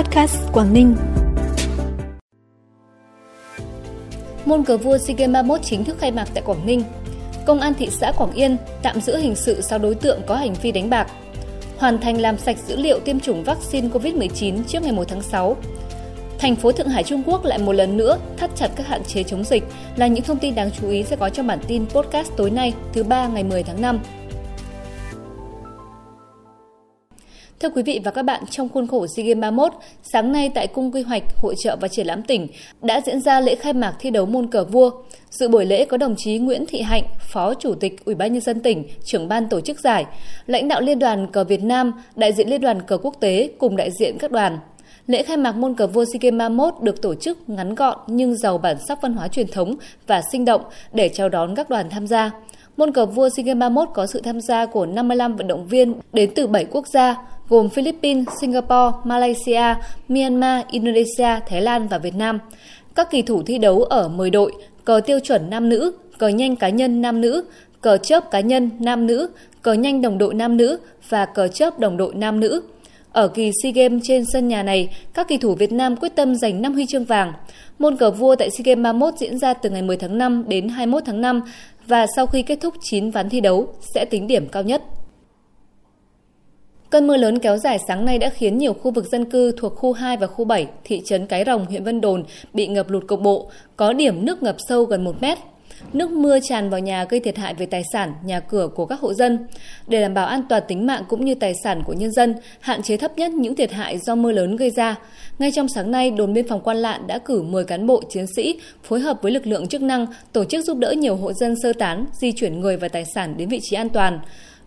Podcast Quảng Ninh. Môn cờ vua SEA Games 31 chính thức khai mạc tại Quảng Ninh. Công an thị xã Quảng Yên tạm giữ hình sự 6 đối tượng có hành vi đánh bạc. Hoàn thành làm sạch dữ liệu tiêm chủng vaccine COVID-19 trước ngày 1 tháng 6. Thành phố Thượng Hải Trung Quốc lại một lần nữa thắt chặt các hạn chế chống dịch là những thông tin đáng chú ý sẽ có trong bản tin podcast tối nay, thứ ba ngày 10 tháng 5. Thưa quý vị và các bạn, trong khuôn khổ SEA Games 31, sáng nay tại Cung Quy hoạch, Hội trợ và Triển lãm tỉnh đã diễn ra lễ khai mạc thi đấu môn cờ vua. Dự buổi lễ có đồng chí Nguyễn Thị Hạnh, Phó Chủ tịch Ủy ban nhân dân tỉnh, trưởng ban tổ chức giải, lãnh đạo Liên đoàn cờ Việt Nam, đại diện Liên đoàn cờ quốc tế cùng đại diện các đoàn. Lễ khai mạc môn cờ vua SEA Games 31 được tổ chức ngắn gọn nhưng giàu bản sắc văn hóa truyền thống và sinh động để chào đón các đoàn tham gia. Môn cờ vua SEA Games 31 có sự tham gia của 55 vận động viên đến từ 7 quốc gia, gồm Philippines, Singapore, Malaysia, Myanmar, Indonesia, Thái Lan và Việt Nam. Các kỳ thủ thi đấu ở 10 đội, cờ tiêu chuẩn nam nữ, cờ nhanh cá nhân nam nữ, cờ chớp cá nhân nam nữ, cờ nhanh đồng đội nam nữ và cờ chớp đồng đội nam nữ. Ở kỳ SEA Games trên sân nhà này, các kỳ thủ Việt Nam quyết tâm giành 5 huy chương vàng. Môn cờ vua tại SEA Games 31 diễn ra từ ngày 10 tháng 5 đến 21 tháng 5 và sau khi kết thúc 9 ván thi đấu sẽ tính điểm cao nhất. Cơn mưa lớn kéo dài sáng nay đã khiến nhiều khu vực dân cư thuộc khu 2 và khu 7, thị trấn Cái Rồng, huyện Vân Đồn bị ngập lụt cục bộ, có điểm nước ngập sâu gần 1 mét. Nước mưa tràn vào nhà gây thiệt hại về tài sản, nhà cửa của các hộ dân. Để đảm bảo an toàn tính mạng cũng như tài sản của nhân dân, hạn chế thấp nhất những thiệt hại do mưa lớn gây ra, ngay trong sáng nay, đồn biên phòng Quan Lạn đã cử 10 cán bộ chiến sĩ phối hợp với lực lượng chức năng tổ chức giúp đỡ nhiều hộ dân sơ tán, di chuyển người và tài sản đến vị trí an toàn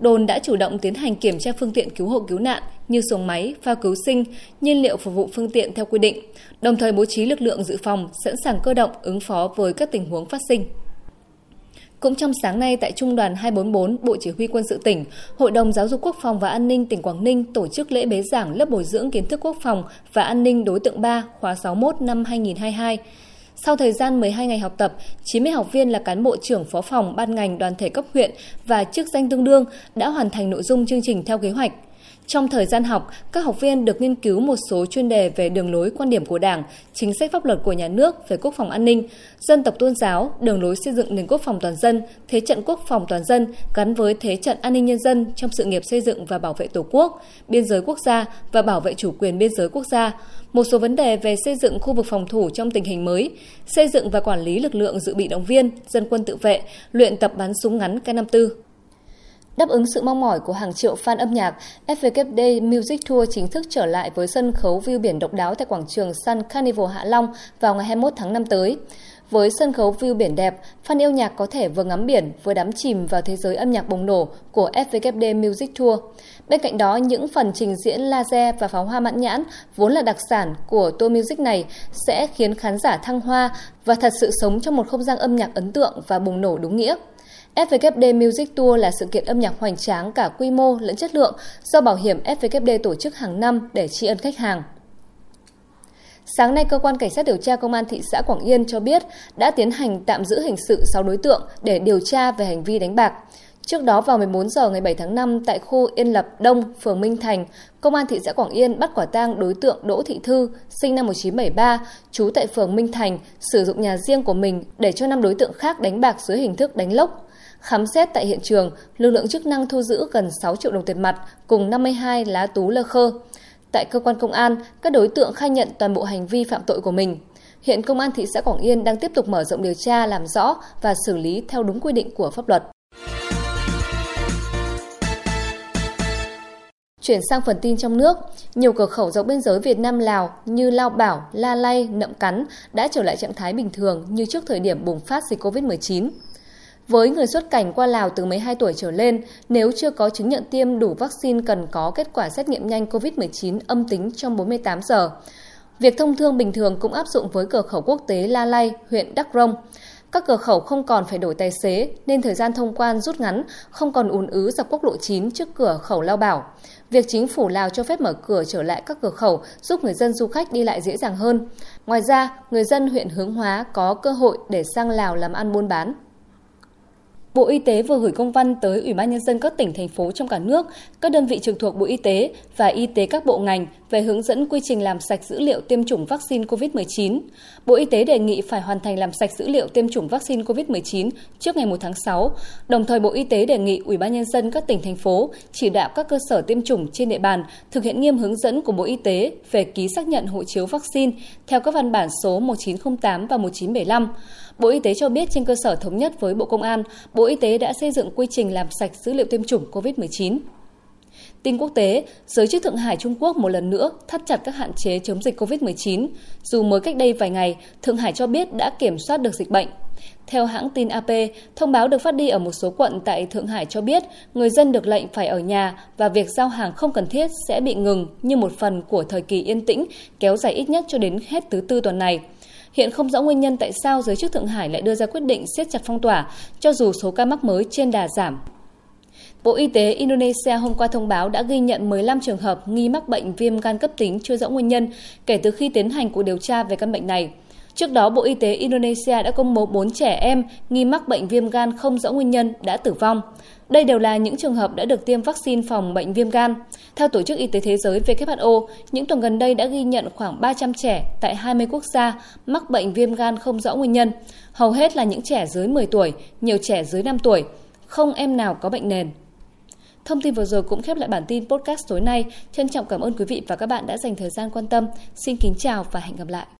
đồn đã chủ động tiến hành kiểm tra phương tiện cứu hộ cứu nạn như xuồng máy, phao cứu sinh, nhiên liệu phục vụ phương tiện theo quy định, đồng thời bố trí lực lượng dự phòng sẵn sàng cơ động ứng phó với các tình huống phát sinh. Cũng trong sáng nay tại Trung đoàn 244, Bộ Chỉ huy Quân sự tỉnh, Hội đồng Giáo dục Quốc phòng và An ninh tỉnh Quảng Ninh tổ chức lễ bế giảng lớp bồi dưỡng kiến thức quốc phòng và an ninh đối tượng 3 khóa 61 năm 2022. Sau thời gian 12 ngày học tập, 90 học viên là cán bộ trưởng phó phòng ban ngành đoàn thể cấp huyện và chức danh tương đương đã hoàn thành nội dung chương trình theo kế hoạch. Trong thời gian học, các học viên được nghiên cứu một số chuyên đề về đường lối quan điểm của Đảng, chính sách pháp luật của nhà nước về quốc phòng an ninh, dân tộc tôn giáo, đường lối xây dựng nền quốc phòng toàn dân, thế trận quốc phòng toàn dân gắn với thế trận an ninh nhân dân trong sự nghiệp xây dựng và bảo vệ Tổ quốc, biên giới quốc gia và bảo vệ chủ quyền biên giới quốc gia, một số vấn đề về xây dựng khu vực phòng thủ trong tình hình mới, xây dựng và quản lý lực lượng dự bị động viên, dân quân tự vệ, luyện tập bắn súng ngắn K54. Đáp ứng sự mong mỏi của hàng triệu fan âm nhạc, FVKD Music Tour chính thức trở lại với sân khấu view biển độc đáo tại quảng trường Sun Carnival Hạ Long vào ngày 21 tháng 5 tới. Với sân khấu view biển đẹp, fan yêu nhạc có thể vừa ngắm biển vừa đắm chìm vào thế giới âm nhạc bùng nổ của FVKD Music Tour. Bên cạnh đó, những phần trình diễn laser và pháo hoa mãn nhãn vốn là đặc sản của tour music này sẽ khiến khán giả thăng hoa và thật sự sống trong một không gian âm nhạc ấn tượng và bùng nổ đúng nghĩa. FWD Music Tour là sự kiện âm nhạc hoành tráng cả quy mô lẫn chất lượng do bảo hiểm FWD tổ chức hàng năm để tri ân khách hàng. Sáng nay, Cơ quan Cảnh sát điều tra Công an thị xã Quảng Yên cho biết đã tiến hành tạm giữ hình sự 6 đối tượng để điều tra về hành vi đánh bạc. Trước đó vào 14 giờ ngày 7 tháng 5 tại khu Yên Lập Đông, phường Minh Thành, Công an thị xã Quảng Yên bắt quả tang đối tượng Đỗ Thị Thư, sinh năm 1973, trú tại phường Minh Thành, sử dụng nhà riêng của mình để cho năm đối tượng khác đánh bạc dưới hình thức đánh lốc. Khám xét tại hiện trường, lực lượng chức năng thu giữ gần 6 triệu đồng tiền mặt cùng 52 lá tú lơ khơ. Tại cơ quan công an, các đối tượng khai nhận toàn bộ hành vi phạm tội của mình. Hiện Công an thị xã Quảng Yên đang tiếp tục mở rộng điều tra, làm rõ và xử lý theo đúng quy định của pháp luật. Chuyển sang phần tin trong nước, nhiều cửa khẩu dọc biên giới Việt Nam Lào như Lao Bảo, La Lay, Nậm Cắn đã trở lại trạng thái bình thường như trước thời điểm bùng phát dịch COVID-19. Với người xuất cảnh qua Lào từ 12 tuổi trở lên, nếu chưa có chứng nhận tiêm đủ vaccine cần có kết quả xét nghiệm nhanh COVID-19 âm tính trong 48 giờ. Việc thông thương bình thường cũng áp dụng với cửa khẩu quốc tế La Lai, huyện Đắk Rông. Các cửa khẩu không còn phải đổi tài xế nên thời gian thông quan rút ngắn, không còn ùn ứ dọc quốc lộ 9 trước cửa khẩu Lao Bảo. Việc chính phủ Lào cho phép mở cửa trở lại các cửa khẩu giúp người dân du khách đi lại dễ dàng hơn. Ngoài ra, người dân huyện Hướng Hóa có cơ hội để sang Lào làm ăn buôn bán. Bộ Y tế vừa gửi công văn tới Ủy ban nhân dân các tỉnh thành phố trong cả nước, các đơn vị trực thuộc Bộ Y tế và y tế các bộ ngành về hướng dẫn quy trình làm sạch dữ liệu tiêm chủng vaccine COVID-19. Bộ Y tế đề nghị phải hoàn thành làm sạch dữ liệu tiêm chủng vaccine COVID-19 trước ngày 1 tháng 6. Đồng thời Bộ Y tế đề nghị Ủy ban nhân dân các tỉnh thành phố chỉ đạo các cơ sở tiêm chủng trên địa bàn thực hiện nghiêm hướng dẫn của Bộ Y tế về ký xác nhận hộ chiếu vaccine theo các văn bản số 1908 và 1975. Bộ Y tế cho biết trên cơ sở thống nhất với Bộ Công an, bộ Bộ Y tế đã xây dựng quy trình làm sạch dữ liệu tiêm chủng COVID-19. Tin quốc tế, giới chức Thượng Hải Trung Quốc một lần nữa thắt chặt các hạn chế chống dịch COVID-19. Dù mới cách đây vài ngày, Thượng Hải cho biết đã kiểm soát được dịch bệnh. Theo hãng tin AP, thông báo được phát đi ở một số quận tại Thượng Hải cho biết người dân được lệnh phải ở nhà và việc giao hàng không cần thiết sẽ bị ngừng như một phần của thời kỳ yên tĩnh kéo dài ít nhất cho đến hết thứ tư tuần này. Hiện không rõ nguyên nhân tại sao giới chức Thượng Hải lại đưa ra quyết định siết chặt phong tỏa, cho dù số ca mắc mới trên đà giảm. Bộ Y tế Indonesia hôm qua thông báo đã ghi nhận 15 trường hợp nghi mắc bệnh viêm gan cấp tính chưa rõ nguyên nhân kể từ khi tiến hành cuộc điều tra về căn bệnh này. Trước đó, Bộ Y tế Indonesia đã công bố 4 trẻ em nghi mắc bệnh viêm gan không rõ nguyên nhân đã tử vong. Đây đều là những trường hợp đã được tiêm vaccine phòng bệnh viêm gan. Theo Tổ chức Y tế Thế giới WHO, những tuần gần đây đã ghi nhận khoảng 300 trẻ tại 20 quốc gia mắc bệnh viêm gan không rõ nguyên nhân. Hầu hết là những trẻ dưới 10 tuổi, nhiều trẻ dưới 5 tuổi. Không em nào có bệnh nền. Thông tin vừa rồi cũng khép lại bản tin podcast tối nay. Trân trọng cảm ơn quý vị và các bạn đã dành thời gian quan tâm. Xin kính chào và hẹn gặp lại.